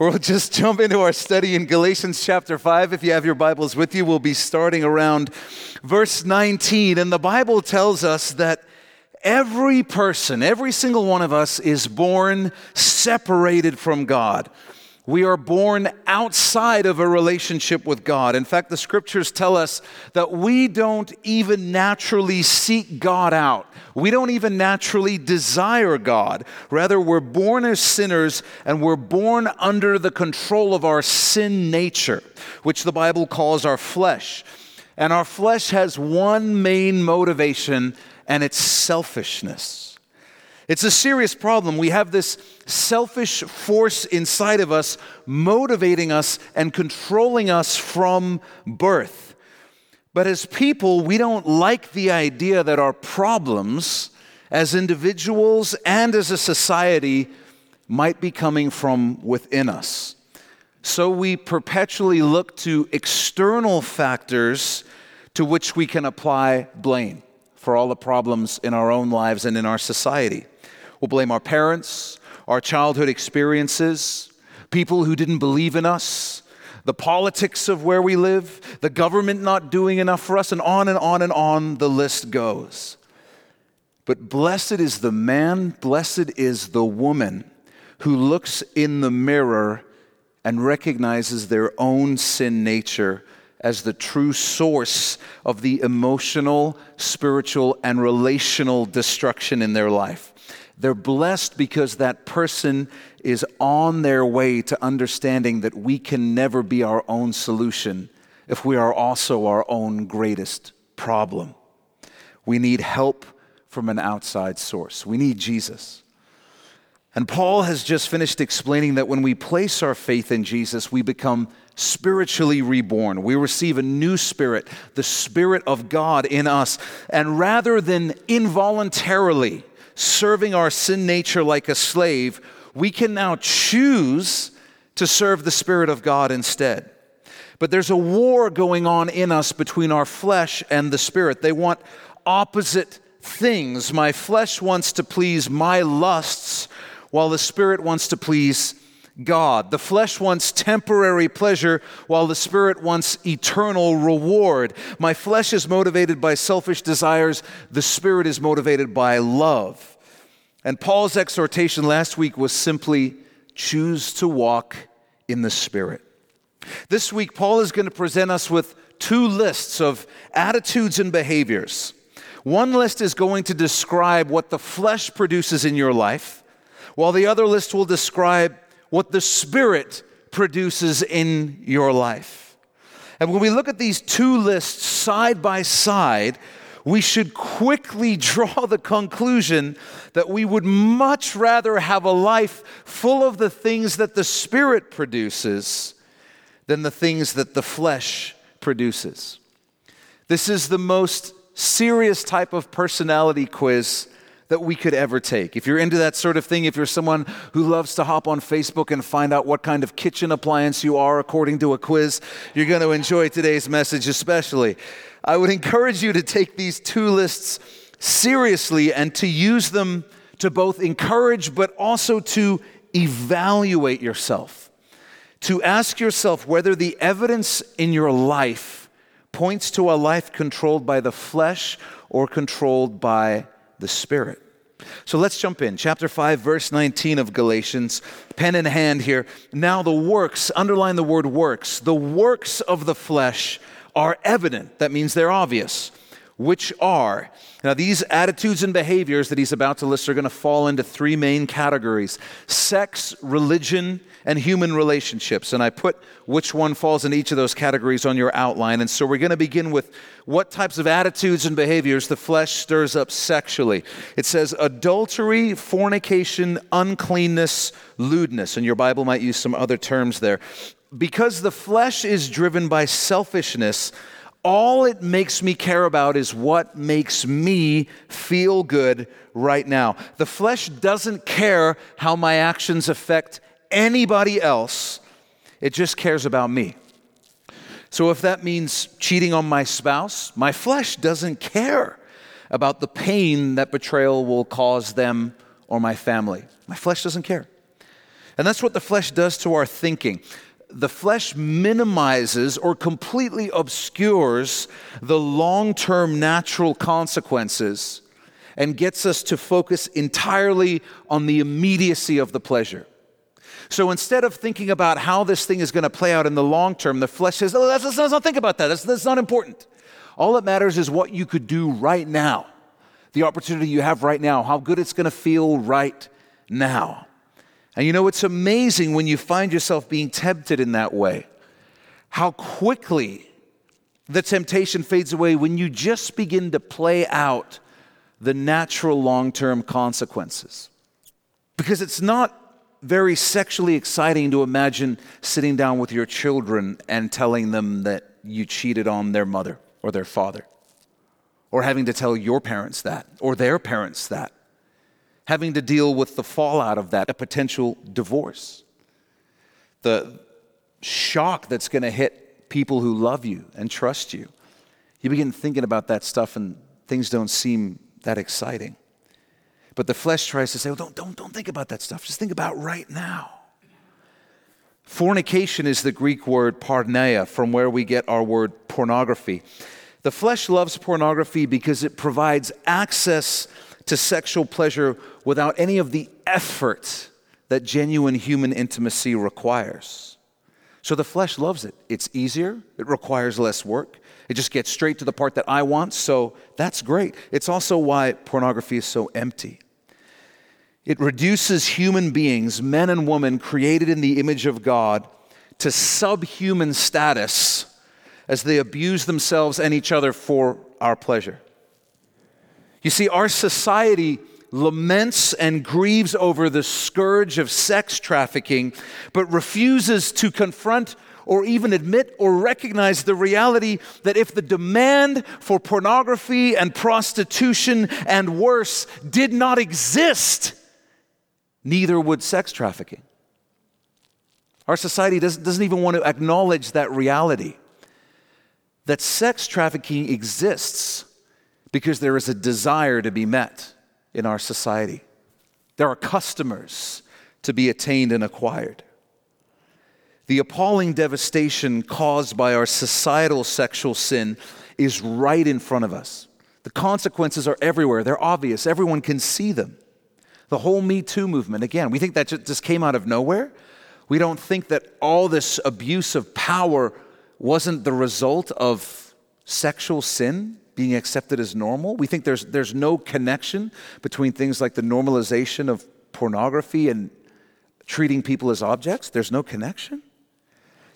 We'll just jump into our study in Galatians chapter 5. If you have your Bibles with you, we'll be starting around verse 19. And the Bible tells us that every person, every single one of us, is born separated from God. We are born outside of a relationship with God. In fact, the scriptures tell us that we don't even naturally seek God out. We don't even naturally desire God. Rather, we're born as sinners and we're born under the control of our sin nature, which the Bible calls our flesh. And our flesh has one main motivation, and it's selfishness. It's a serious problem. We have this selfish force inside of us motivating us and controlling us from birth. But as people, we don't like the idea that our problems as individuals and as a society might be coming from within us. So we perpetually look to external factors to which we can apply blame for all the problems in our own lives and in our society. We'll blame our parents, our childhood experiences, people who didn't believe in us, the politics of where we live, the government not doing enough for us, and on and on and on the list goes. But blessed is the man, blessed is the woman who looks in the mirror and recognizes their own sin nature as the true source of the emotional, spiritual, and relational destruction in their life. They're blessed because that person is on their way to understanding that we can never be our own solution if we are also our own greatest problem. We need help from an outside source. We need Jesus. And Paul has just finished explaining that when we place our faith in Jesus, we become spiritually reborn. We receive a new spirit, the Spirit of God in us. And rather than involuntarily serving our sin nature like a slave, we can now choose to serve the Spirit of God instead. But there's a war going on in us between our flesh and the Spirit. They want opposite things. My flesh wants to please my lusts, while the Spirit wants to please God. The flesh wants temporary pleasure, while the spirit wants eternal reward. My flesh is motivated by selfish desires, the spirit is motivated by love. And Paul's exhortation last week was simply choose to walk in the spirit. This week, Paul is going to present us with two lists of attitudes and behaviors. One list is going to describe what the flesh produces in your life, while the other list will describe what the Spirit produces in your life. And when we look at these two lists side by side, we should quickly draw the conclusion that we would much rather have a life full of the things that the Spirit produces than the things that the flesh produces. This is the most serious type of personality quiz that we could ever take. If you're into that sort of thing, if you're someone who loves to hop on Facebook and find out what kind of kitchen appliance you are according to a quiz, you're going to enjoy today's message especially. I would encourage you to take these two lists seriously and to use them to both encourage but also to evaluate yourself. To ask yourself whether the evidence in your life points to a life controlled by the flesh or controlled by the Spirit. So let's jump in. Chapter 5, verse 19 of Galatians, pen in hand here. Now, the works, underline the word works, the works of the flesh are evident. That means they're obvious which are. Now, these attitudes and behaviors that he's about to list are going to fall into three main categories sex, religion, and human relationships. And I put which one falls in each of those categories on your outline. And so we're going to begin with what types of attitudes and behaviors the flesh stirs up sexually. It says adultery, fornication, uncleanness, lewdness. And your Bible might use some other terms there. Because the flesh is driven by selfishness, all it makes me care about is what makes me feel good right now. The flesh doesn't care how my actions affect anybody else, it just cares about me. So if that means cheating on my spouse, my flesh doesn't care about the pain that betrayal will cause them or my family. My flesh doesn't care. And that's what the flesh does to our thinking. The flesh minimizes or completely obscures the long term natural consequences and gets us to focus entirely on the immediacy of the pleasure. So instead of thinking about how this thing is going to play out in the long term, the flesh says, oh, let's, not think about that. That's, that's not important. All that matters is what you could do right now, the opportunity you have right now, how good it's going to feel right now. And you know, it's amazing when you find yourself being tempted in that way, how quickly the temptation fades away when you just begin to play out the natural long term consequences. Because it's not very sexually exciting to imagine sitting down with your children and telling them that you cheated on their mother or their father, or having to tell your parents that or their parents that, having to deal with the fallout of that, a potential divorce, the shock that's going to hit people who love you and trust you. You begin thinking about that stuff, and things don't seem that exciting. But the flesh tries to say, well, don't, don't, don't think about that stuff. Just think about right now. Fornication is the Greek word porneia, from where we get our word pornography. The flesh loves pornography because it provides access to sexual pleasure without any of the effort that genuine human intimacy requires. So the flesh loves it. It's easier, it requires less work, it just gets straight to the part that I want, so that's great. It's also why pornography is so empty. It reduces human beings, men and women created in the image of God, to subhuman status as they abuse themselves and each other for our pleasure. You see, our society laments and grieves over the scourge of sex trafficking, but refuses to confront or even admit or recognize the reality that if the demand for pornography and prostitution and worse did not exist, neither would sex trafficking. Our society doesn't, doesn't even want to acknowledge that reality that sex trafficking exists because there is a desire to be met in our society. There are customers to be attained and acquired. The appalling devastation caused by our societal sexual sin is right in front of us. The consequences are everywhere, they're obvious, everyone can see them. The whole Me Too movement, again, we think that just came out of nowhere. We don't think that all this abuse of power wasn't the result of sexual sin being accepted as normal. We think there's, there's no connection between things like the normalization of pornography and treating people as objects. There's no connection.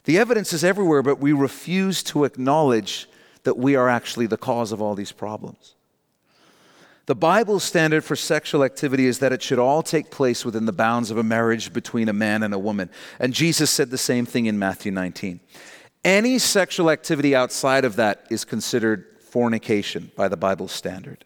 The evidence is everywhere, but we refuse to acknowledge that we are actually the cause of all these problems. The Bible's standard for sexual activity is that it should all take place within the bounds of a marriage between a man and a woman. And Jesus said the same thing in Matthew 19. Any sexual activity outside of that is considered fornication by the Bible standard.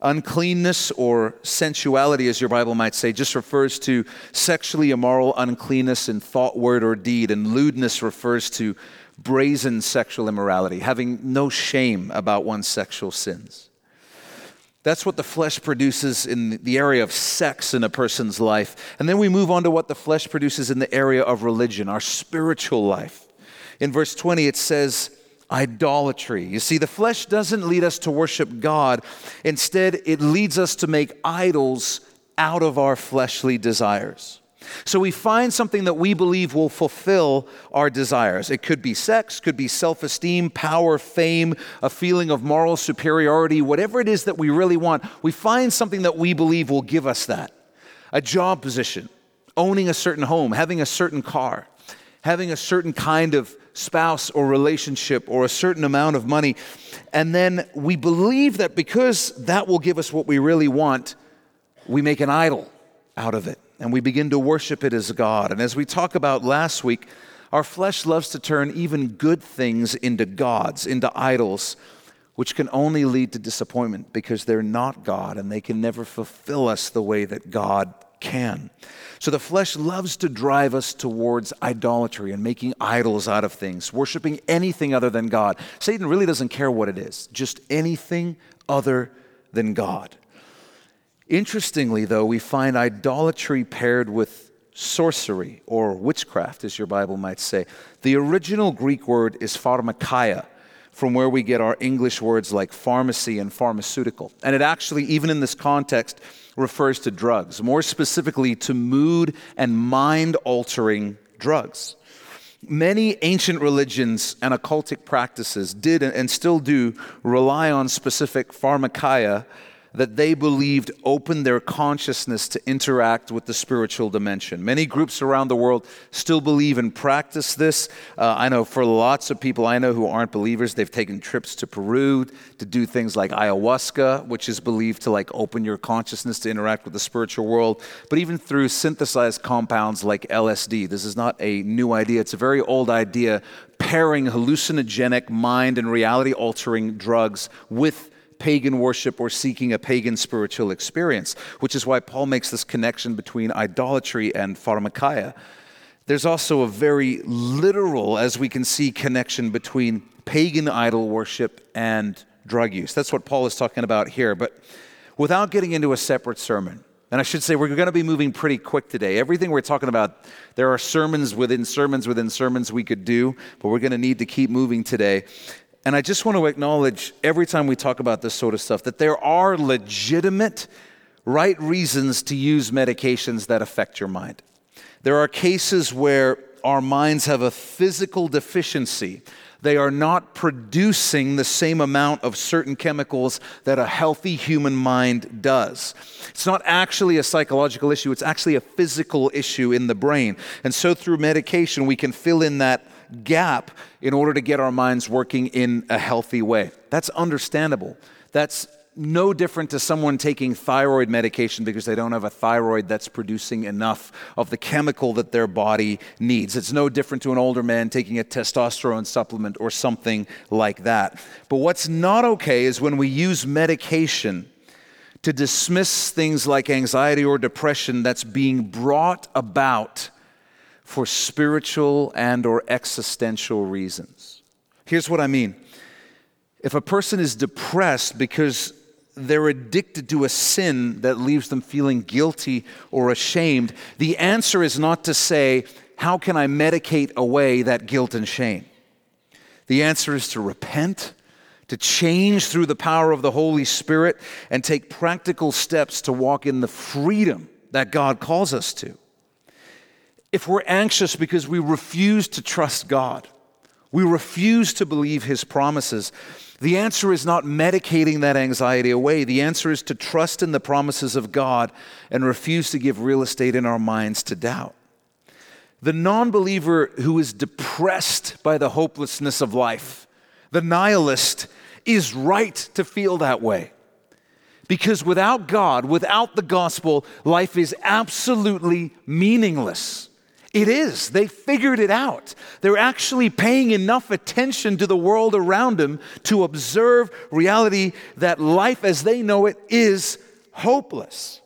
Uncleanness or sensuality, as your Bible might say, just refers to sexually immoral uncleanness in thought, word, or deed, and lewdness refers to brazen sexual immorality, having no shame about one's sexual sins. That's what the flesh produces in the area of sex in a person's life. And then we move on to what the flesh produces in the area of religion, our spiritual life. In verse 20, it says, idolatry. You see, the flesh doesn't lead us to worship God. Instead, it leads us to make idols out of our fleshly desires. So we find something that we believe will fulfill our desires. It could be sex, could be self esteem, power, fame, a feeling of moral superiority, whatever it is that we really want. We find something that we believe will give us that. A job position, owning a certain home, having a certain car, having a certain kind of spouse or relationship or a certain amount of money. And then we believe that because that will give us what we really want, we make an idol out of it and we begin to worship it as God. And as we talked about last week, our flesh loves to turn even good things into gods, into idols, which can only lead to disappointment because they're not God and they can never fulfill us the way that God can. So the flesh loves to drive us towards idolatry and making idols out of things, worshiping anything other than God. Satan really doesn't care what it is, just anything other than God. Interestingly, though, we find idolatry paired with sorcery or witchcraft, as your Bible might say. The original Greek word is pharmakeia, from where we get our English words like pharmacy and pharmaceutical. And it actually, even in this context, refers to drugs, more specifically to mood and mind altering drugs. Many ancient religions and occultic practices did and still do rely on specific pharmakeia that they believed opened their consciousness to interact with the spiritual dimension. Many groups around the world still believe and practice this. Uh, I know for lots of people I know who aren't believers, they've taken trips to Peru to do things like ayahuasca, which is believed to like open your consciousness to interact with the spiritual world. But even through synthesized compounds like LSD, this is not a new idea. It's a very old idea pairing hallucinogenic mind and reality altering drugs with pagan worship or seeking a pagan spiritual experience, which is why Paul makes this connection between idolatry and pharmakeia. There's also a very literal, as we can see, connection between pagan idol worship and drug use. That's what Paul is talking about here. But without getting into a separate sermon, and I should say, we're going to be moving pretty quick today. Everything we're talking about, there are sermons within sermons within sermons we could do, but we're going to need to keep moving today. And I just want to acknowledge every time we talk about this sort of stuff that there are legitimate, right reasons to use medications that affect your mind. There are cases where our minds have a physical deficiency. They are not producing the same amount of certain chemicals that a healthy human mind does. It's not actually a psychological issue, it's actually a physical issue in the brain. And so, through medication, we can fill in that gap in order to get our minds working in a healthy way. That's understandable. That's no different to someone taking thyroid medication because they don't have a thyroid that's producing enough of the chemical that their body needs. It's no different to an older man taking a testosterone supplement or something like that. But what's not okay is when we use medication to dismiss things like anxiety or depression that's being brought about for spiritual and or existential reasons. Here's what I mean. If a person is depressed because they're addicted to a sin that leaves them feeling guilty or ashamed, the answer is not to say, How can I medicate away that guilt and shame? The answer is to repent, to change through the power of the Holy Spirit, and take practical steps to walk in the freedom that God calls us to if we're anxious because we refuse to trust God, we refuse to believe His promises, the answer is not medicating that anxiety away. The answer is to trust in the promises of God and refuse to give real estate in our minds to doubt. The non believer who is depressed by the hopelessness of life, the nihilist, is right to feel that way. Because without God, without the gospel, life is absolutely meaningless. It is. They figured it out. They're actually paying enough attention to the world around them to observe reality that life as they know it is hopeless.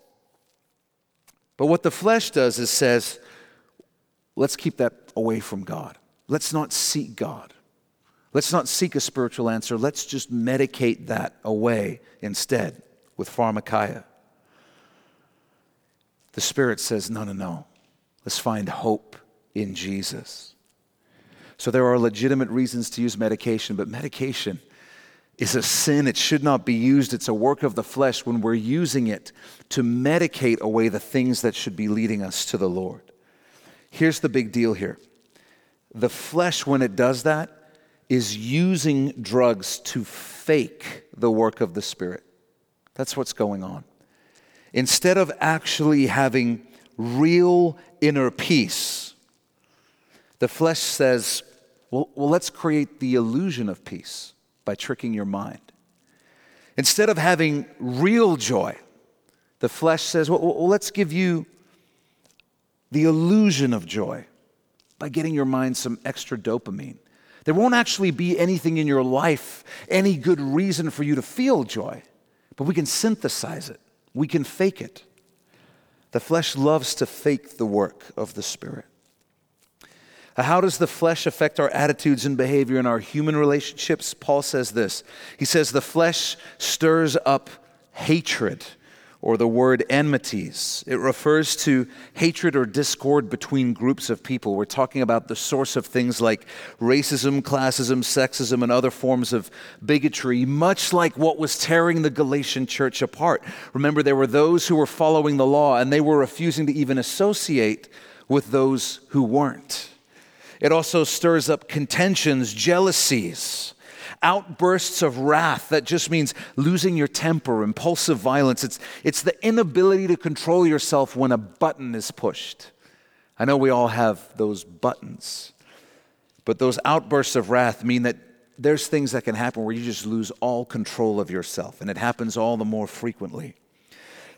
But what the flesh does is says, let's keep that away from God. Let's not seek God. Let's not seek a spiritual answer. Let's just medicate that away instead with pharmakeia. The Spirit says, no, no, no. Let's find hope in Jesus. So there are legitimate reasons to use medication, but medication is a sin. It should not be used. It's a work of the flesh when we're using it to medicate away the things that should be leading us to the Lord. Here's the big deal here the flesh, when it does that, is using drugs to fake the work of the Spirit. That's what's going on. Instead of actually having real inner peace. The flesh says, well, well, let's create the illusion of peace by tricking your mind. Instead of having real joy, the flesh says, well, well, let's give you the illusion of joy by getting your mind some extra dopamine. There won't actually be anything in your life, any good reason for you to feel joy, but we can synthesize it, we can fake it. The flesh loves to fake the work of the Spirit. How does the flesh affect our attitudes and behavior in our human relationships? Paul says this He says, The flesh stirs up hatred or the word enmities. It refers to hatred or discord between groups of people. We're talking about the source of things like racism, classism, sexism, and other forms of bigotry, much like what was tearing the Galatian church apart. Remember, there were those who were following the law and they were refusing to even associate with those who weren't. It also stirs up contentions, jealousies outbursts of wrath that just means losing your temper, impulsive violence. It's, it's the inability to control yourself when a button is pushed. I know we all have those buttons, but those outbursts of wrath mean that there's things that can happen where you just lose all control of yourself, and it happens all the more frequently.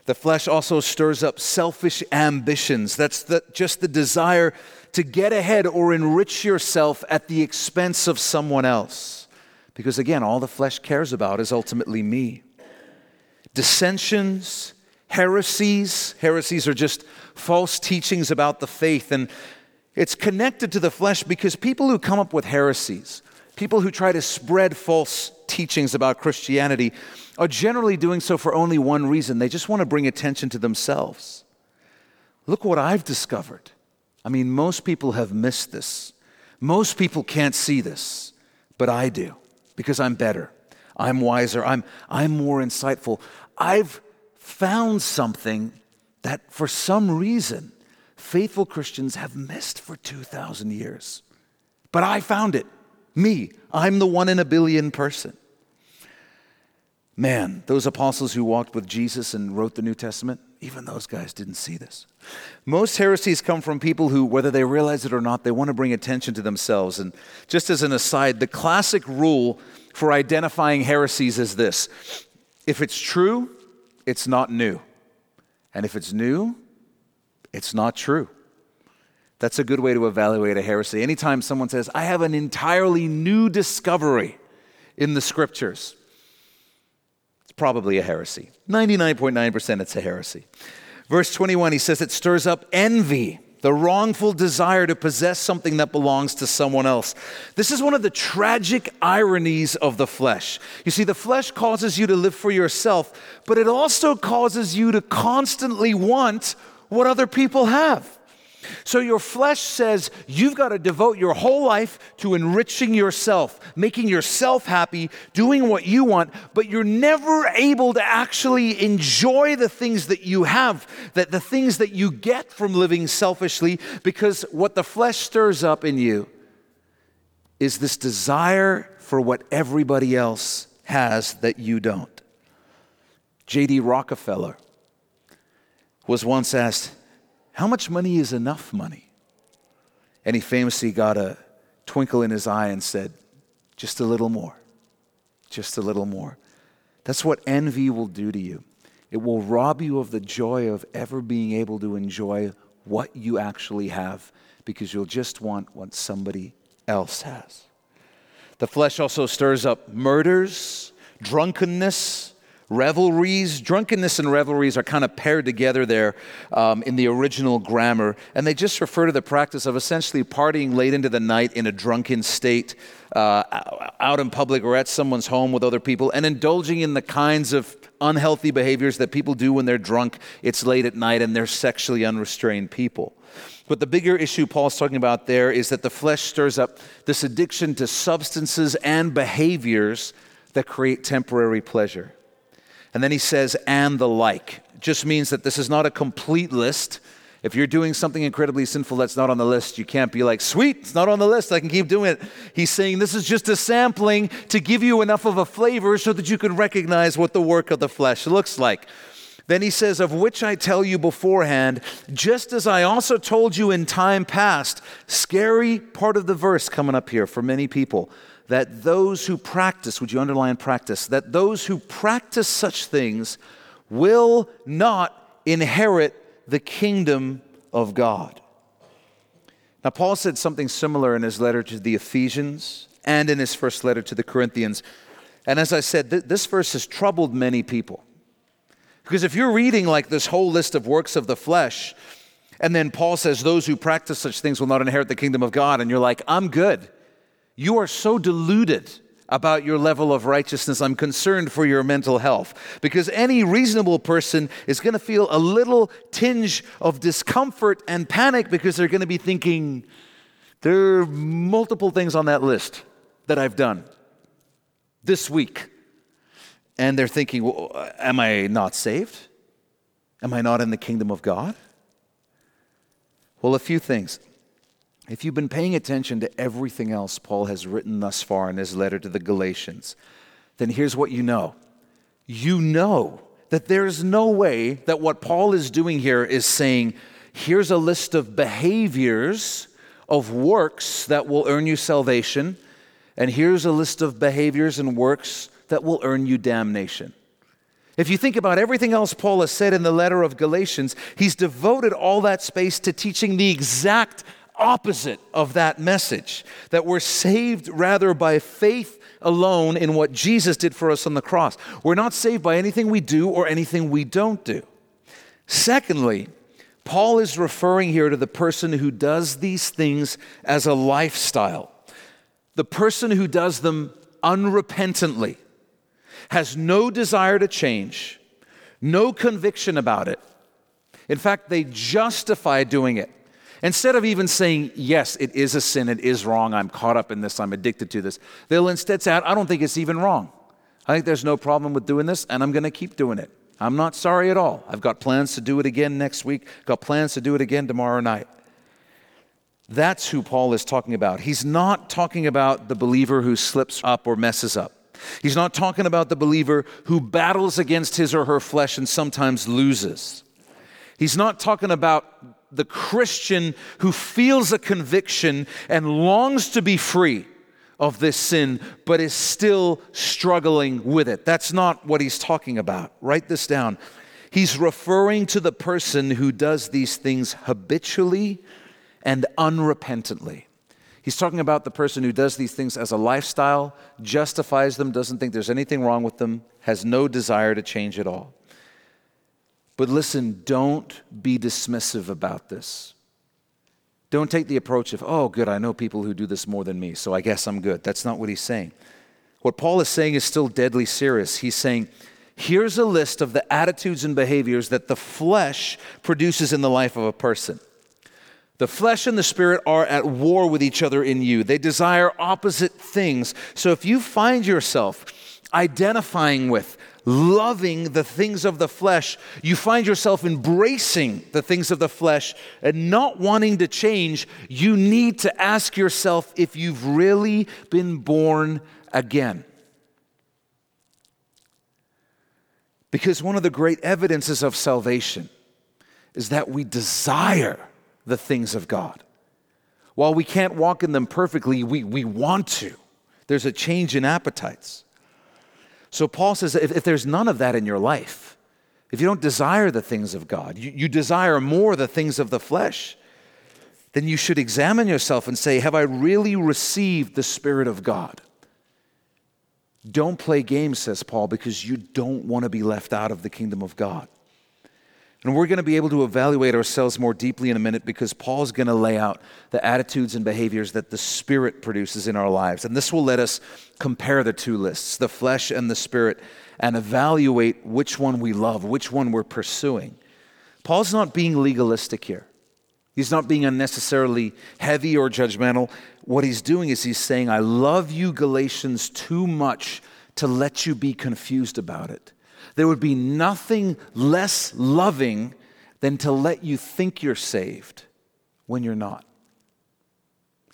The flesh also stirs up selfish ambitions. That's the, just the desire to get ahead or enrich yourself at the expense of someone else. Because again, all the flesh cares about is ultimately me. Dissensions, heresies, heresies are just false teachings about the faith. And it's connected to the flesh because people who come up with heresies, people who try to spread false teachings about Christianity, are generally doing so for only one reason they just want to bring attention to themselves. Look what I've discovered. I mean, most people have missed this. Most people can't see this, but I do because I'm better. I'm wiser. I'm, I'm more insightful. I've found something that for some reason faithful Christians have missed for 2,000 years. But I found it. Me. I'm the one in a billion person. Man, those apostles who walked with Jesus and wrote the New Testament, even those guys didn't see this. Most heresies come from people who, whether they realize it or not, they want to bring attention to themselves. And just as an aside, the classic rule for identifying heresies is this if it's true, it's not new. And if it's new, it's not true. That's a good way to evaluate a heresy. Anytime someone says, I have an entirely new discovery in the scriptures, probably a heresy. 99.9% it's a heresy. Verse 21, he says it stirs up envy, the wrongful desire to possess something that belongs to someone else. This is one of the tragic ironies of the flesh. You see, the flesh causes you to live for yourself, but it also causes you to constantly want what other people have. So your flesh says you've got to devote your whole life to enriching yourself, making yourself happy, doing what you want, but you're never able to actually enjoy the things that you have, that the things that you get from living selfishly because what the flesh stirs up in you is this desire for what everybody else has that you don't. J.D. Rockefeller was once asked, how much money is enough money? And he famously got a twinkle in his eye and said, Just a little more. Just a little more. That's what envy will do to you. It will rob you of the joy of ever being able to enjoy what you actually have because you'll just want what somebody else has. The flesh also stirs up murders, drunkenness, Revelries, drunkenness and revelries are kind of paired together there um, in the original grammar, and they just refer to the practice of essentially partying late into the night in a drunken state, uh, out in public or at someone's home with other people, and indulging in the kinds of unhealthy behaviors that people do when they're drunk. It's late at night and they're sexually unrestrained people. But the bigger issue Paul's talking about there is that the flesh stirs up this addiction to substances and behaviors that create temporary pleasure. And then he says, and the like. Just means that this is not a complete list. If you're doing something incredibly sinful that's not on the list, you can't be like, sweet, it's not on the list, I can keep doing it. He's saying this is just a sampling to give you enough of a flavor so that you can recognize what the work of the flesh looks like. Then he says, Of which I tell you beforehand, just as I also told you in time past. Scary part of the verse coming up here for many people that those who practice, would you underline practice, that those who practice such things will not inherit the kingdom of God. Now, Paul said something similar in his letter to the Ephesians and in his first letter to the Corinthians. And as I said, th- this verse has troubled many people. Because if you're reading like this whole list of works of the flesh, and then Paul says, Those who practice such things will not inherit the kingdom of God, and you're like, I'm good. You are so deluded about your level of righteousness. I'm concerned for your mental health. Because any reasonable person is going to feel a little tinge of discomfort and panic because they're going to be thinking, there are multiple things on that list that I've done this week. And they're thinking, well, uh, am I not saved? Am I not in the kingdom of God? Well, a few things. If you've been paying attention to everything else Paul has written thus far in his letter to the Galatians, then here's what you know. You know that there's no way that what Paul is doing here is saying, here's a list of behaviors, of works that will earn you salvation, and here's a list of behaviors and works that will earn you damnation. If you think about everything else Paul has said in the letter of Galatians, he's devoted all that space to teaching the exact opposite of that message that we're saved rather by faith alone in what Jesus did for us on the cross. We're not saved by anything we do or anything we don't do. Secondly, Paul is referring here to the person who does these things as a lifestyle, the person who does them unrepentantly, has no desire to change, no conviction about it. In fact, they justify doing it. Instead of even saying, yes, it is a sin, it is wrong, I'm caught up in this, I'm addicted to this, they'll instead say, I don't think it's even wrong. I think there's no problem with doing this, and I'm going to keep doing it. I'm not sorry at all. I've got plans to do it again next week, got plans to do it again tomorrow night. That's who Paul is talking about. He's not talking about the believer who slips up or messes up. He's not talking about the believer who battles against his or her flesh and sometimes loses. He's not talking about the Christian who feels a conviction and longs to be free of this sin, but is still struggling with it. That's not what he's talking about. Write this down. He's referring to the person who does these things habitually and unrepentantly. He's talking about the person who does these things as a lifestyle, justifies them, doesn't think there's anything wrong with them, has no desire to change at all. But listen, don't be dismissive about this. Don't take the approach of, oh, good, I know people who do this more than me, so I guess I'm good. That's not what he's saying. What Paul is saying is still deadly serious. He's saying, here's a list of the attitudes and behaviors that the flesh produces in the life of a person. The flesh and the spirit are at war with each other in you. They desire opposite things. So if you find yourself identifying with, loving the things of the flesh, you find yourself embracing the things of the flesh and not wanting to change, you need to ask yourself if you've really been born again. Because one of the great evidences of salvation is that we desire the things of God. While we can't walk in them perfectly, we, we want to. There's a change in appetites. So Paul says if, if there's none of that in your life, if you don't desire the things of God, you, you desire more the things of the flesh, then you should examine yourself and say, Have I really received the Spirit of God? Don't play games, says Paul, because you don't want to be left out of the kingdom of God. And we're going to be able to evaluate ourselves more deeply in a minute because Paul's going to lay out the attitudes and behaviors that the Spirit produces in our lives. And this will let us compare the two lists, the flesh and the Spirit, and evaluate which one we love, which one we're pursuing. Paul's not being legalistic here. He's not being unnecessarily heavy or judgmental. What he's doing is he's saying, I love you, Galatians, too much to let you be confused about it. There would be nothing less loving than to let you think you're saved when you're not.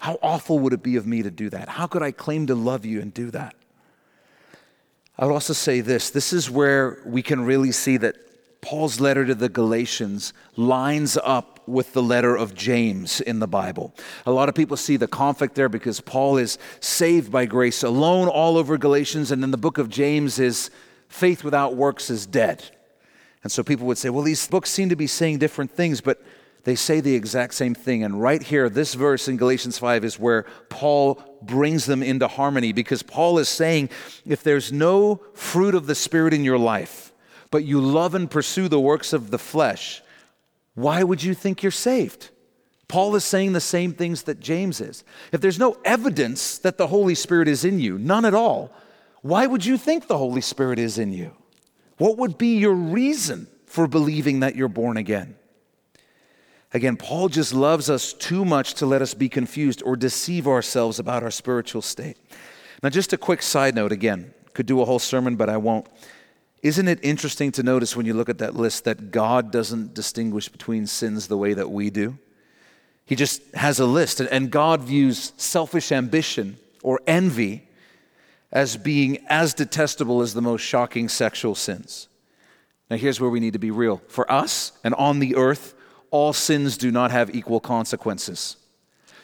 How awful would it be of me to do that? How could I claim to love you and do that? I would also say this this is where we can really see that Paul's letter to the Galatians lines up with the letter of James in the Bible. A lot of people see the conflict there because Paul is saved by grace alone all over Galatians, and then the book of James is faith without works is dead. And so people would say, well, these books seem to be saying different things, but they say the exact same thing. And right here, this verse in Galatians 5 is where Paul brings them into harmony because Paul is saying if there's no fruit of the Spirit in your life, but you love and pursue the works of the flesh, why would you think you're saved? Paul is saying the same things that James is. If there's no evidence that the Holy Spirit is in you, none at all, why would you think the Holy Spirit is in you? What would be your reason for believing that you're born again? Again, Paul just loves us too much to let us be confused or deceive ourselves about our spiritual state. Now, just a quick side note again, could do a whole sermon, but I won't. Isn't it interesting to notice when you look at that list that God doesn't distinguish between sins the way that we do? He just has a list, and God views selfish ambition or envy as being as detestable as the most shocking sexual sins. Now, here's where we need to be real. For us and on the earth, all sins do not have equal consequences.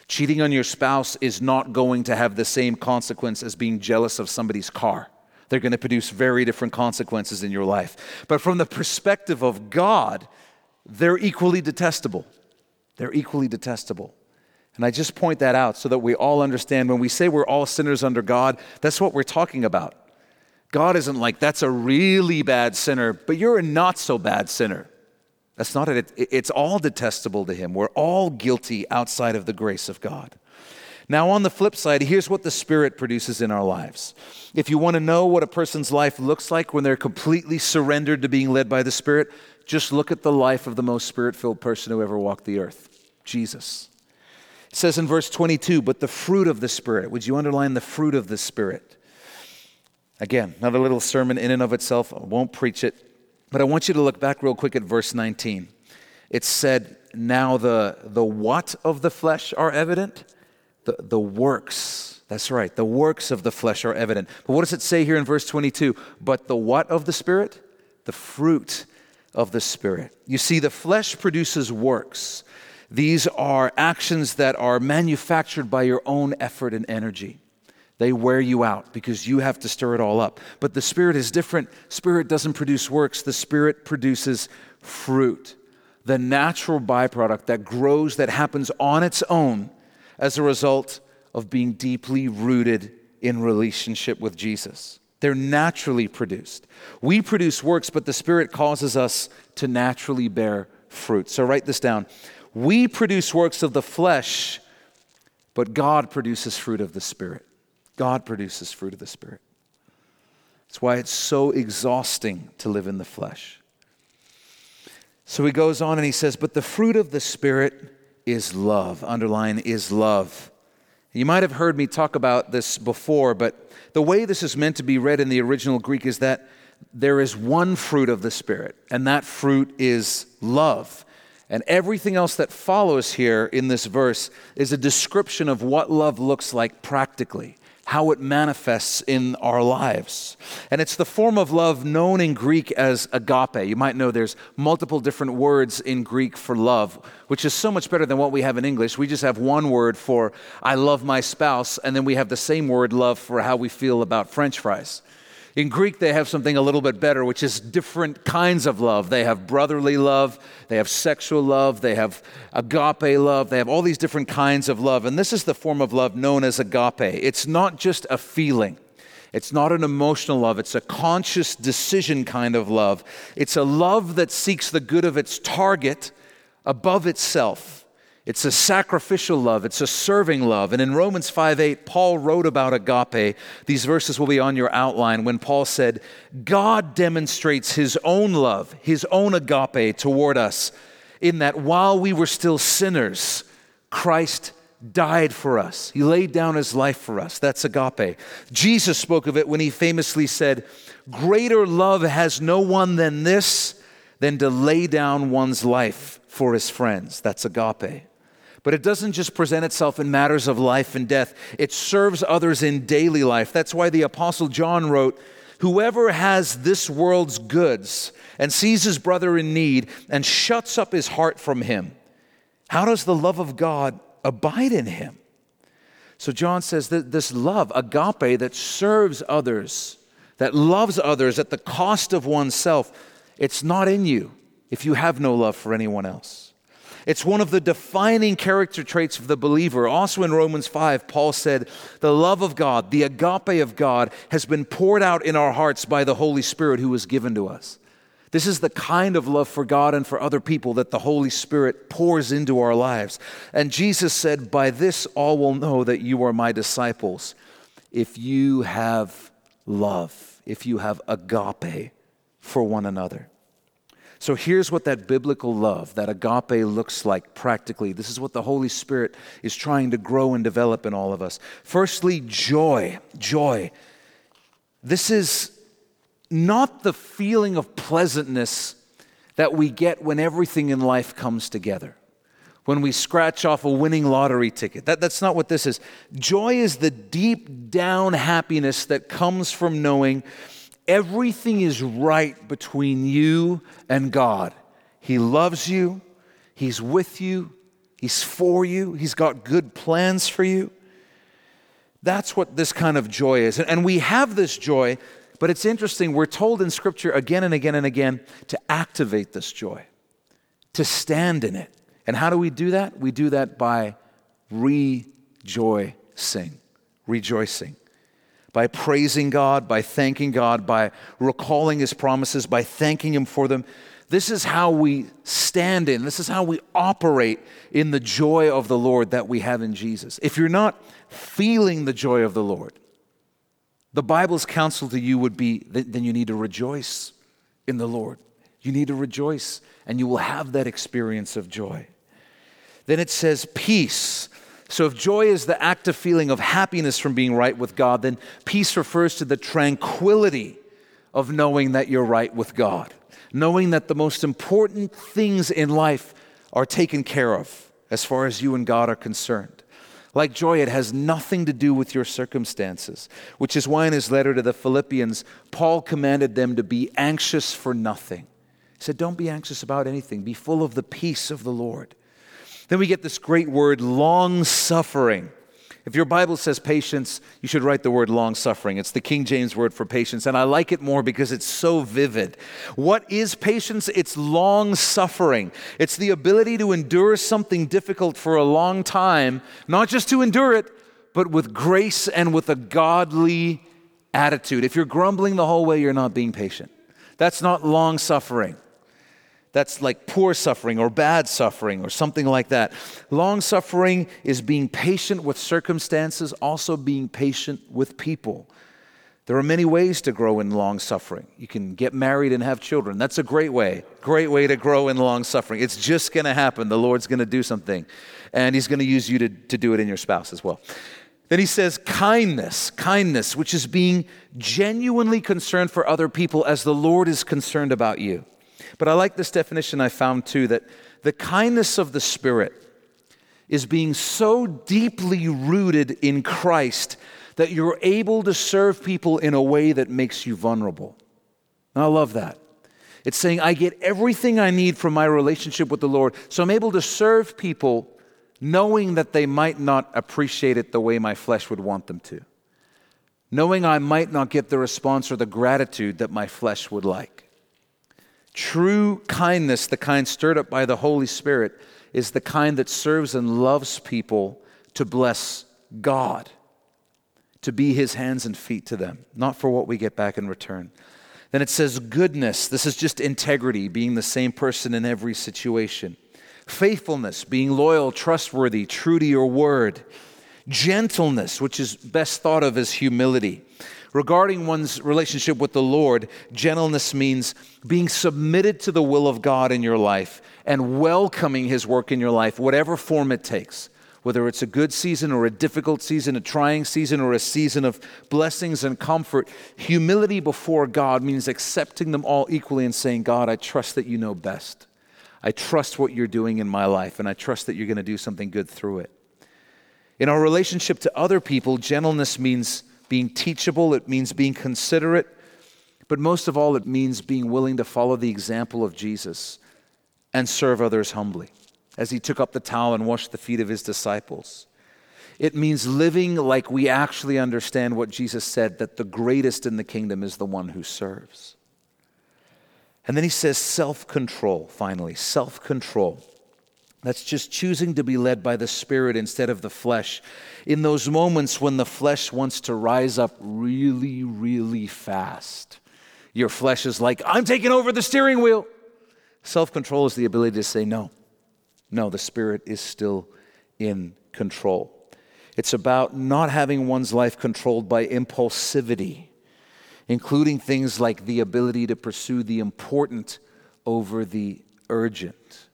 Cheating on your spouse is not going to have the same consequence as being jealous of somebody's car. They're going to produce very different consequences in your life. But from the perspective of God, they're equally detestable. They're equally detestable. And I just point that out so that we all understand when we say we're all sinners under God, that's what we're talking about. God isn't like, that's a really bad sinner, but you're a not so bad sinner. That's not it. It's all detestable to him. We're all guilty outside of the grace of God. Now, on the flip side, here's what the Spirit produces in our lives. If you want to know what a person's life looks like when they're completely surrendered to being led by the Spirit, just look at the life of the most Spirit filled person who ever walked the earth Jesus. It says in verse 22, but the fruit of the Spirit. Would you underline the fruit of the Spirit? Again, another little sermon in and of itself. I won't preach it. But I want you to look back real quick at verse 19. It said, Now the, the what of the flesh are evident? The, the works. That's right. The works of the flesh are evident. But what does it say here in verse 22? But the what of the Spirit? The fruit of the Spirit. You see, the flesh produces works. These are actions that are manufactured by your own effort and energy. They wear you out because you have to stir it all up. But the Spirit is different. Spirit doesn't produce works, the Spirit produces fruit, the natural byproduct that grows, that happens on its own as a result of being deeply rooted in relationship with Jesus. They're naturally produced. We produce works, but the Spirit causes us to naturally bear fruit. So write this down. We produce works of the flesh, but God produces fruit of the Spirit. God produces fruit of the Spirit. That's why it's so exhausting to live in the flesh. So he goes on and he says, But the fruit of the Spirit is love. Underline is love. You might have heard me talk about this before, but the way this is meant to be read in the original Greek is that there is one fruit of the Spirit, and that fruit is love. And everything else that follows here in this verse is a description of what love looks like practically how it manifests in our lives. And it's the form of love known in Greek as agape. You might know there's multiple different words in Greek for love, which is so much better than what we have in English. We just have one word for I love my spouse, and then we have the same word love for how we feel about french fries. In Greek, they have something a little bit better, which is different kinds of love. They have brotherly love, they have sexual love, they have agape love, they have all these different kinds of love. And this is the form of love known as agape. It's not just a feeling, it's not an emotional love, it's a conscious decision kind of love. It's a love that seeks the good of its target above itself. It's a sacrificial love, it's a serving love. And in Romans 5 8, Paul wrote about agape. These verses will be on your outline when Paul said, God demonstrates his own love, his own agape toward us, in that while we were still sinners, Christ died for us. He laid down his life for us. That's agape. Jesus spoke of it when he famously said, Greater love has no one than this, than to lay down one's life for his friends. That's agape. But it doesn't just present itself in matters of life and death, it serves others in daily life. That's why the Apostle John wrote, Whoever has this world's goods and sees his brother in need and shuts up his heart from him, how does the love of God abide in him? So John says that this love, agape, that serves others, that loves others at the cost of oneself, it's not in you if you have no love for anyone else. It's one of the defining character traits of the believer. Also in Romans 5, Paul said, The love of God, the agape of God, has been poured out in our hearts by the Holy Spirit who was given to us. This is the kind of love for God and for other people that the Holy Spirit pours into our lives. And Jesus said, By this all will know that you are my disciples if you have love, if you have agape for one another. So here's what that biblical love, that agape looks like practically. This is what the Holy Spirit is trying to grow and develop in all of us. Firstly, joy. Joy. This is not the feeling of pleasantness that we get when everything in life comes together. When we scratch off a winning lottery ticket. That, that's not what this is. Joy is the deep down happiness that comes from knowing everything is right between you and God. He loves you, He's with you, He's for you, He's got good plans for you. That's what this kind of joy is. And we have this joy, but it's interesting. We're told in Scripture again and again and again to activate this joy, to stand in it. And how do we do that? We do that by rejoicing. Rejoicing by praising God, by thanking God, by recalling His promises, by thanking Him for them. This is how we stand in, this is how we operate in the joy of the Lord that we have in Jesus. If you're not feeling the joy of the Lord, the Bible's counsel to you would be then you need to rejoice in the Lord. You need to rejoice, and you will have that experience of joy. Then it says, peace. So, if joy is the active feeling of happiness from being right with God, then peace refers to the tranquility of knowing that you're right with God, knowing that the most important things in life are taken care of as far as you and God are concerned. Like joy, it has nothing to do with your circumstances, which is why in his letter to the Philippians, Paul commanded them to be anxious for nothing. He said, Don't be anxious about anything, be full of the peace of the Lord. Then we get this great word, long suffering. If your Bible says patience, you should write the word long suffering. It's the King James word for patience, and I like it more because it's so vivid. What is patience? It's long suffering. It's the ability to endure something difficult for a long time, not just to endure it, but with grace and with a godly attitude. If you're grumbling the whole way, you're not being patient. That's not long suffering that's like poor suffering or bad suffering or something like that. Long suffering is being patient with circumstances, also being patient with people. There are many ways to grow in long suffering. You can get married and have children. That's a great way. Great way to grow in long suffering. It's just going to happen. The Lord's going to do something, and He's going to use you to, to do it in your spouse as well. Then he says kindness, kindness, which is being genuinely concerned for other people as the Lord is concerned about you. But I like this definition I found too that the kindness of the Spirit is being so deeply rooted in Christ that you're able to serve people in a way that makes you vulnerable. And I love that. It's saying, I get everything I need from my relationship with the Lord, so I'm able to serve people knowing that they might not appreciate it the way my flesh would want them to, knowing I might not get the response or the gratitude that my flesh would like. True kindness, the kind stirred up by the Holy Spirit, is the kind that serves and loves people to bless God, to be his hands and feet to them, not for what we get back in return. Then it says goodness. This is just integrity, being the same person in every situation. Faithfulness, being loyal, trustworthy, true to your word. Gentleness, which is best thought of as humility. Regarding one's relationship with the Lord, gentleness means being submitted to the will of God in your life and welcoming His work in your life, whatever form it takes. Whether it's a good season or a difficult season, a trying season or a season of blessings and comfort, humility before God means accepting them all equally and saying, God, I trust that you know best. I trust what you're doing in my life, and I trust that you're going to do something good through it. In our relationship to other people, gentleness means being teachable, it means being considerate, but most of all, it means being willing to follow the example of Jesus and serve others humbly as he took up the towel and washed the feet of his disciples. It means living like we actually understand what Jesus said that the greatest in the kingdom is the one who serves. And then he says self control, finally, self control. That's just choosing to be led by the Spirit instead of the flesh. In those moments when the flesh wants to rise up really, really fast. Your flesh is like, I'm taking over the steering wheel. Self control is the ability to say, no, no, the Spirit is still in control. It's about not having one's life controlled by impulsivity, including things like the ability to pursue the important over the urgent.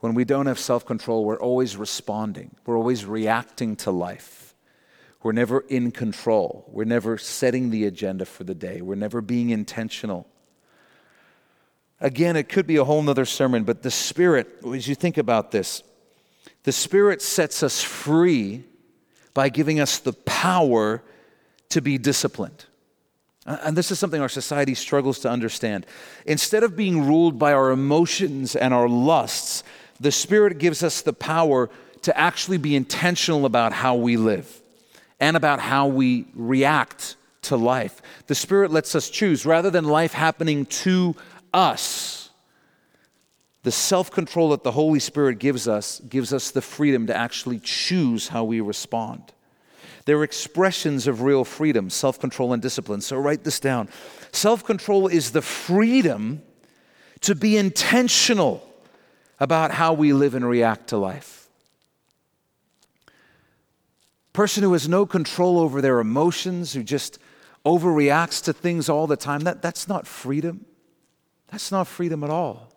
When we don't have self control, we're always responding, we're always reacting to life. We're never in control. We're never setting the agenda for the day. We're never being intentional. Again, it could be a whole nother sermon, but the Spirit, as you think about this, the Spirit sets us free by giving us the power to be disciplined. And this is something our society struggles to understand. Instead of being ruled by our emotions and our lusts, the Spirit gives us the power to actually be intentional about how we live and about how we react to life. The Spirit lets us choose rather than life happening to us. The self control that the Holy Spirit gives us gives us the freedom to actually choose how we respond. They're expressions of real freedom, self control and discipline. So write this down. Self control is the freedom to be intentional about how we live and react to life. Person who has no control over their emotions, who just overreacts to things all the time, that, that's not freedom. That's not freedom at all.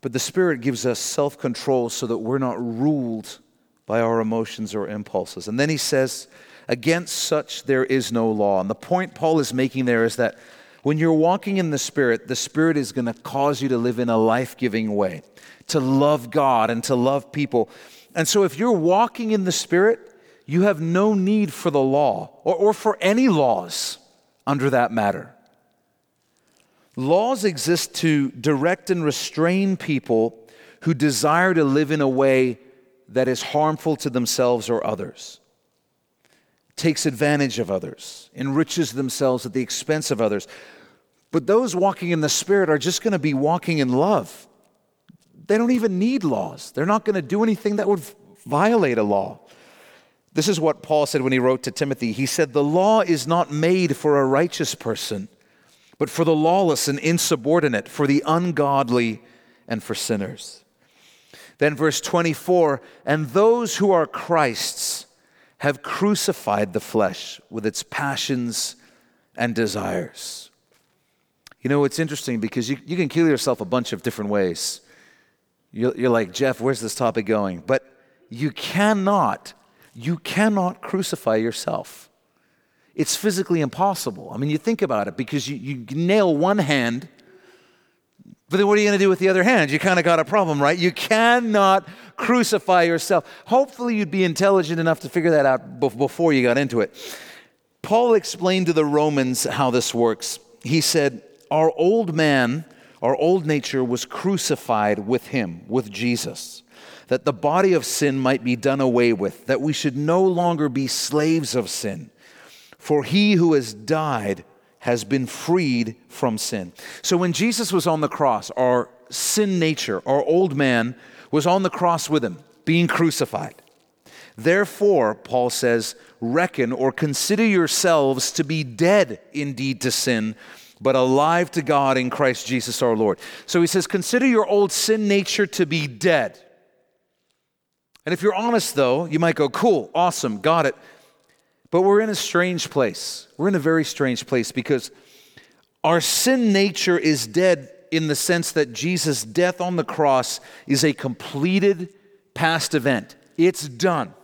But the Spirit gives us self control so that we're not ruled by our emotions or impulses. And then he says, Against such there is no law. And the point Paul is making there is that when you're walking in the Spirit, the Spirit is going to cause you to live in a life giving way, to love God and to love people. And so if you're walking in the Spirit, you have no need for the law or, or for any laws under that matter. Laws exist to direct and restrain people who desire to live in a way that is harmful to themselves or others, takes advantage of others, enriches themselves at the expense of others. But those walking in the Spirit are just going to be walking in love. They don't even need laws, they're not going to do anything that would violate a law. This is what Paul said when he wrote to Timothy. He said, The law is not made for a righteous person but for the lawless and insubordinate, for the ungodly and for sinners. Then, verse 24 and those who are Christ's have crucified the flesh with its passions and desires. You know, it's interesting because you, you can kill yourself a bunch of different ways. You're, you're like, Jeff, where's this topic going? But you cannot, you cannot crucify yourself it's physically impossible. I mean, you think about it because you, you nail one hand, but then what are you going to do with the other hand? You kind of got a problem, right? You cannot crucify yourself. Hopefully, you'd be intelligent enough to figure that out before you got into it. Paul explained to the Romans how this works. He said, Our old man, our old nature was crucified with him, with Jesus, that the body of sin might be done away with, that we should no longer be slaves of sin. For he who has died has been freed from sin. So when Jesus was on the cross, our sin nature, our old man, was on the cross with him, being crucified. Therefore, Paul says, reckon or consider yourselves to be dead indeed to sin, but alive to God in Christ Jesus our Lord. So he says, consider your old sin nature to be dead. And if you're honest, though, you might go, cool, awesome, got it. But we're in a strange place. We're in a very strange place because our sin nature is dead in the sense that Jesus' death on the cross is a completed past event. It's done.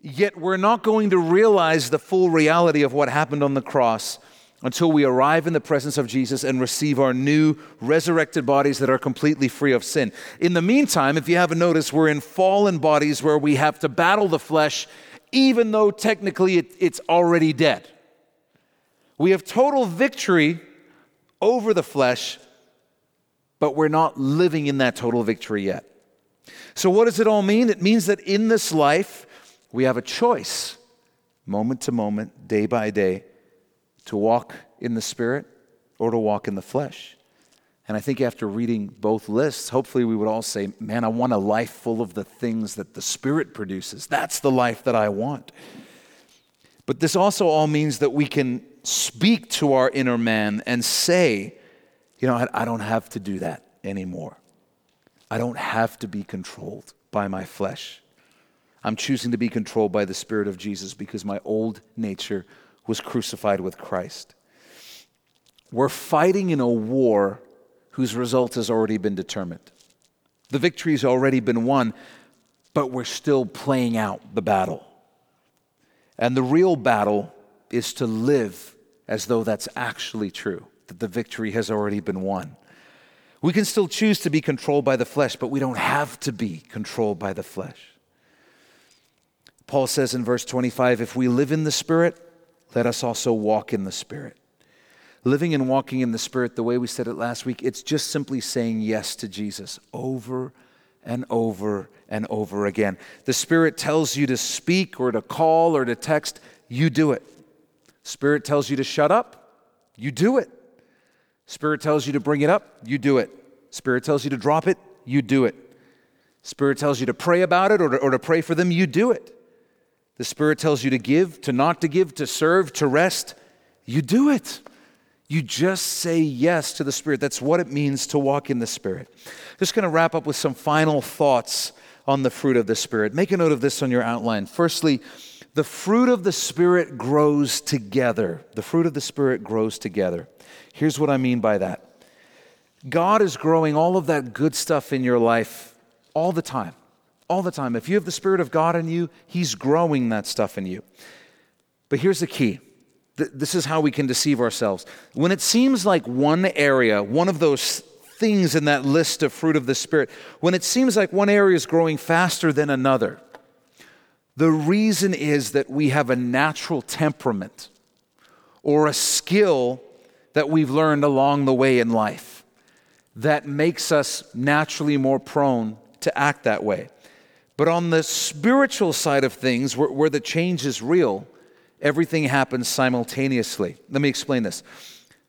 Yet we're not going to realize the full reality of what happened on the cross until we arrive in the presence of Jesus and receive our new resurrected bodies that are completely free of sin. In the meantime, if you haven't noticed, we're in fallen bodies where we have to battle the flesh even though technically it, it's already dead. We have total victory over the flesh, but we're not living in that total victory yet. So, what does it all mean? It means that in this life, we have a choice, moment to moment, day by day, to walk in the Spirit or to walk in the flesh. And I think after reading both lists, hopefully we would all say, Man, I want a life full of the things that the Spirit produces. That's the life that I want. But this also all means that we can speak to our inner man and say, you know, I, don't have to do that anymore. I don't have to be controlled by my flesh. I'm choosing to be controlled by the Spirit of Jesus because my old nature was crucified with Christ. We're fighting in a war whose result has already been determined. The victory's already been won, but we're still playing out the battle. And the real battle is to live as though that's actually true, that the victory has already been won. We can still choose to be controlled by the flesh, but we don't have to be controlled by the flesh. Paul says in verse 25 if we live in the Spirit, let us also walk in the Spirit. Living and walking in the Spirit, the way we said it last week, it's just simply saying yes to Jesus over and over and over again. The Spirit tells you to speak or to call or to text, you do it. Spirit tells you to shut up, you do it. Spirit tells you to bring it up, you do it. Spirit tells you to drop it, you do it. Spirit tells you to pray about it or to, or to pray for them, you do it. The Spirit tells you to give, to not to give, to serve, to rest, you do it. You just say yes to the Spirit. That's what it means to walk in the Spirit. Just going to wrap up with some final thoughts on the fruit of the Spirit. Make a note of this on your outline. Firstly, the fruit of the Spirit grows together. The fruit of the Spirit grows together. Here's what I mean by that God is growing all of that good stuff in your life all the time. All the time. If you have the Spirit of God in you, He's growing that stuff in you. But here's the key this is how we can deceive ourselves. When it seems like one area, one of those things in that list of fruit of the Spirit, when it seems like one area is growing faster than another, the reason is that we have a natural temperament or a skill that we've learned along the way in life that makes us naturally more prone to act that way. But on the spiritual side of things, where, where the change is real, everything happens simultaneously. Let me explain this.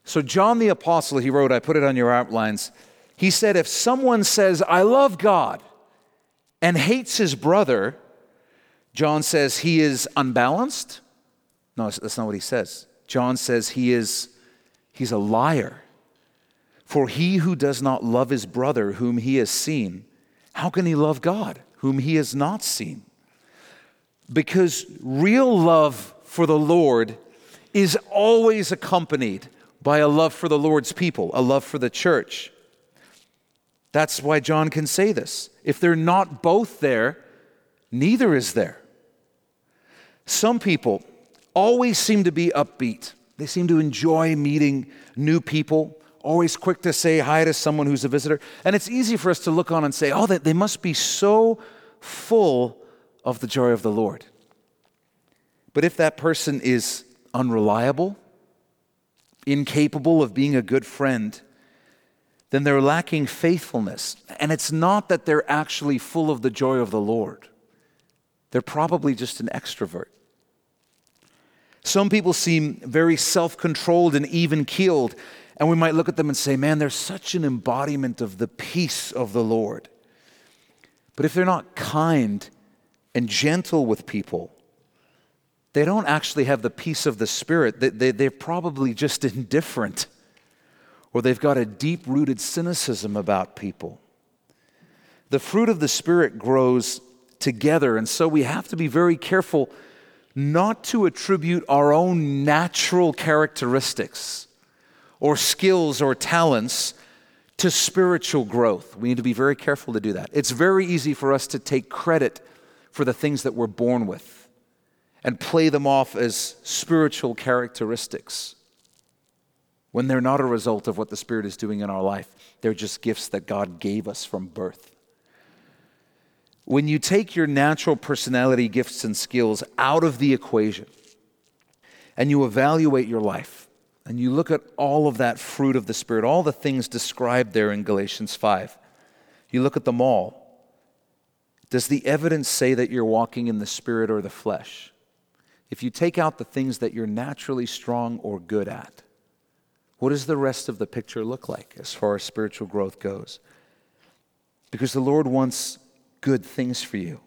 So, John the Apostle, he wrote, I put it on your outlines. He said, If someone says, I love God, and hates his brother, John says he is unbalanced. No, that's not what he says. John says he is he's a liar. For he who does not love his brother whom he has seen, how can he love God whom he has not seen? Because real love for the Lord is always accompanied by a love for the Lord's people, a love for the church. That's why John can say this. If they're not both there, neither is there. Some people always seem to be upbeat. They seem to enjoy meeting new people, always quick to say hi to someone who's a visitor. And it's easy for us to look on and say, oh, they must be so full of the joy of the Lord. But if that person is unreliable, incapable of being a good friend, then they're lacking faithfulness. And it's not that they're actually full of the joy of the Lord, they're probably just an extrovert. Some people seem very self controlled and even keeled, and we might look at them and say, Man, they're such an embodiment of the peace of the Lord. But if they're not kind and gentle with people, they don't actually have the peace of the Spirit. They, they, they're probably just indifferent, or they've got a deep rooted cynicism about people. The fruit of the Spirit grows together, and so we have to be very careful not to attribute our own natural characteristics or skills or talents to spiritual growth. We need to be very careful to do that. It's very easy for us to take credit for the things that we're born with and play them off as spiritual characteristics when they're not a result of what the Spirit is doing in our life. They're just gifts that God gave us from birth. When you take your natural personality, gifts, and skills out of the equation and you evaluate your life and you look at all of that fruit of the Spirit, all the things described there in Galatians 5, you look at them all. Does the evidence say that you're walking in the Spirit or the flesh? If you take out the things that you're naturally strong or good at, what does the rest of the picture look like as far as spiritual growth goes? Because the Lord wants good things for you.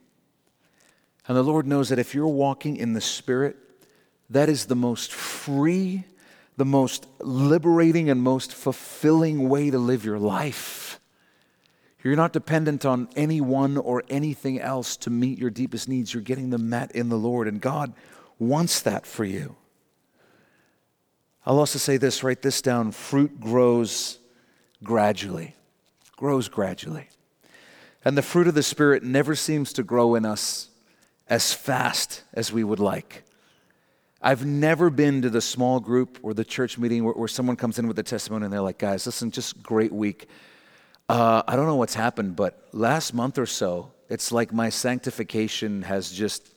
And the Lord knows that if you're walking in the Spirit, that is the most free, the most liberating and most fulfilling way to live your life. You're not dependent on anyone or anything else to meet your deepest needs. You're getting them met in the Lord, and God wants that for you. I'll also say this write this down fruit grows gradually, grows gradually. And the fruit of the Spirit never seems to grow in us as fast as we would like. I've never been to the small group or the church meeting where, where someone comes in with a testimony and they're like, guys, listen, just great week. Uh, I don't know what's happened, but last month or so, it's like my sanctification has just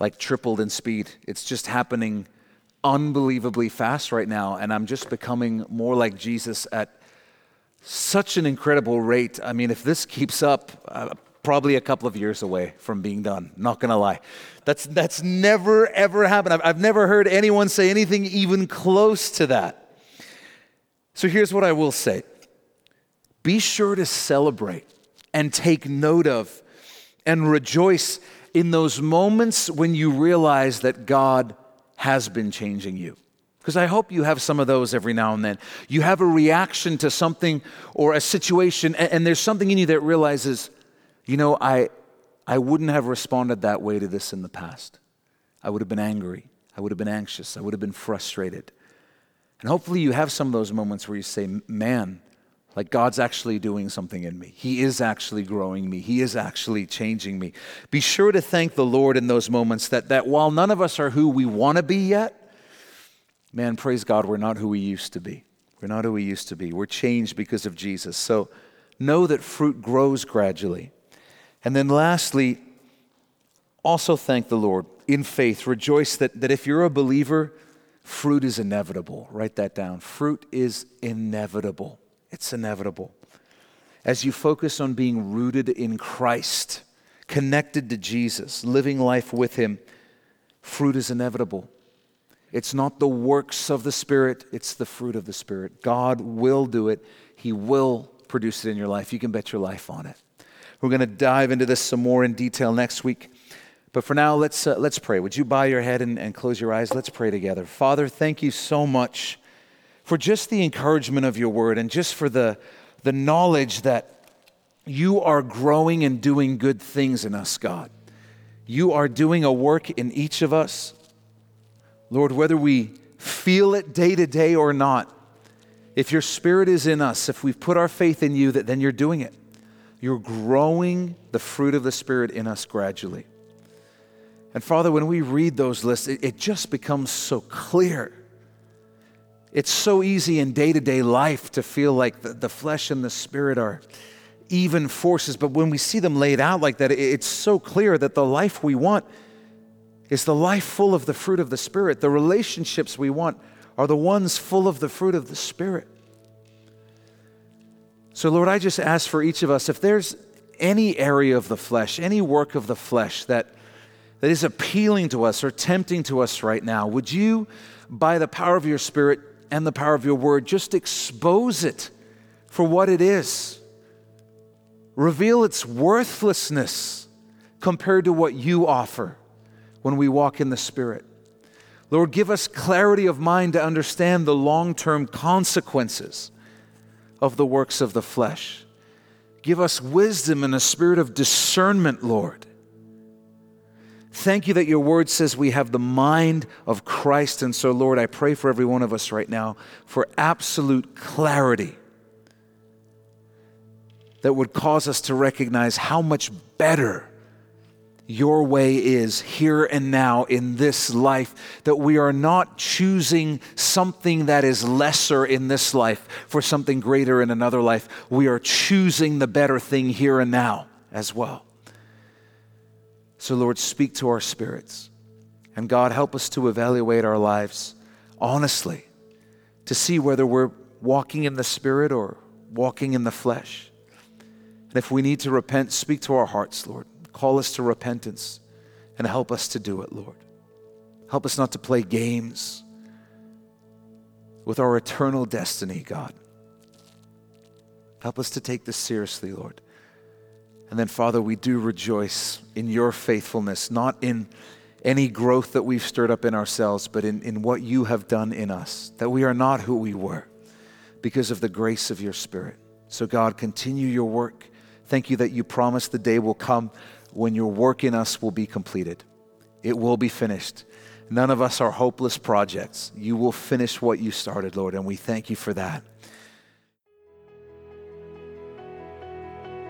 like tripled in speed. It's just happening unbelievably fast right now, and I'm just becoming more like Jesus at such an incredible rate. I mean, if this keeps up, uh, probably a couple of years away from being done. Not gonna lie. That's, that's never, ever happened. I've, I've never heard anyone say anything even close to that. So here's what I will say be sure to celebrate and take note of and rejoice in those moments when you realize that God has been changing you. Because I hope you have some of those every now and then. You have a reaction to something or a situation, and, and there's something in you that realizes, you know, I, I wouldn't have responded that way to this in the past. I would have been angry. I would have been anxious. I would have been frustrated. And hopefully, you have some of those moments where you say, man, like God's actually doing something in me. He is actually growing me. He is actually changing me. Be sure to thank the Lord in those moments that, that while none of us are who we want to be yet, man, praise God, we're not who we used to be. We're not who we used to be. We're changed because of Jesus. So know that fruit grows gradually. And then lastly, also thank the Lord in faith. Rejoice that, that if you're a believer, fruit is inevitable. Write that down. Fruit is inevitable. It's inevitable. As you focus on being rooted in Christ, connected to Jesus, living life with Him, fruit is inevitable. It's not the works of the Spirit, it's the fruit of the Spirit. God will do it, He will produce it in your life. You can bet your life on it. We're going to dive into this some more in detail next week. But for now, let's, uh, let's pray. Would you bow your head and, and close your eyes? Let's pray together. Father, thank you so much for just the encouragement of your word and just for the, the knowledge that you are growing and doing good things in us, God. You are doing a work in each of us. Lord, whether we feel it day to day or not, if your spirit is in us, if we've put our faith in you, that then you're doing it. You're growing the fruit of the Spirit in us gradually. And Father, when we read those lists, it, it just becomes so clear. It's so easy in day to day life to feel like the, the, flesh and the spirit are even forces, but when we see them laid out like that, it, it's so clear that the life we want is the life full of the fruit of the Spirit. The relationships we want are the ones full of the fruit of the Spirit. So, Lord, I just ask for each of us if there's any area of the flesh, any work of the flesh that, that is appealing to us or tempting to us right now, would you, by the power of your Spirit and the power of your word, just expose it for what it is? Reveal its worthlessness compared to what you offer when we walk in the Spirit. Lord, give us clarity of mind to understand the long term consequences of the works of the flesh. Give us wisdom and a spirit of discernment, Lord. Thank you that your word says we have the mind of Christ. And so, Lord, I pray for every one of us right now for absolute clarity that would cause us to recognize how much better your way is here and now in this life, that we are not choosing something that is lesser in this life for something greater in another life. We are choosing the better thing here and now as well. So, Lord, speak to our spirits. And God, help us to evaluate our lives honestly to see whether we're walking in the Spirit or walking in the flesh. And if we need to repent, speak to our hearts, Lord. Call us to repentance and help us to do it, Lord. Help us not to play games with our eternal destiny, God. Help us to take this seriously, Lord. And then, Father, we do rejoice in your faithfulness, not in, any growth that we've stirred up in ourselves, but in, in what you have done in us, that we are not who we were because of the grace of your Spirit. So, God, continue your work. Thank you that you promise the day will come when your work in us will be completed. It will be finished. None of us are hopeless projects. You will finish what you started, Lord, and we thank you for that.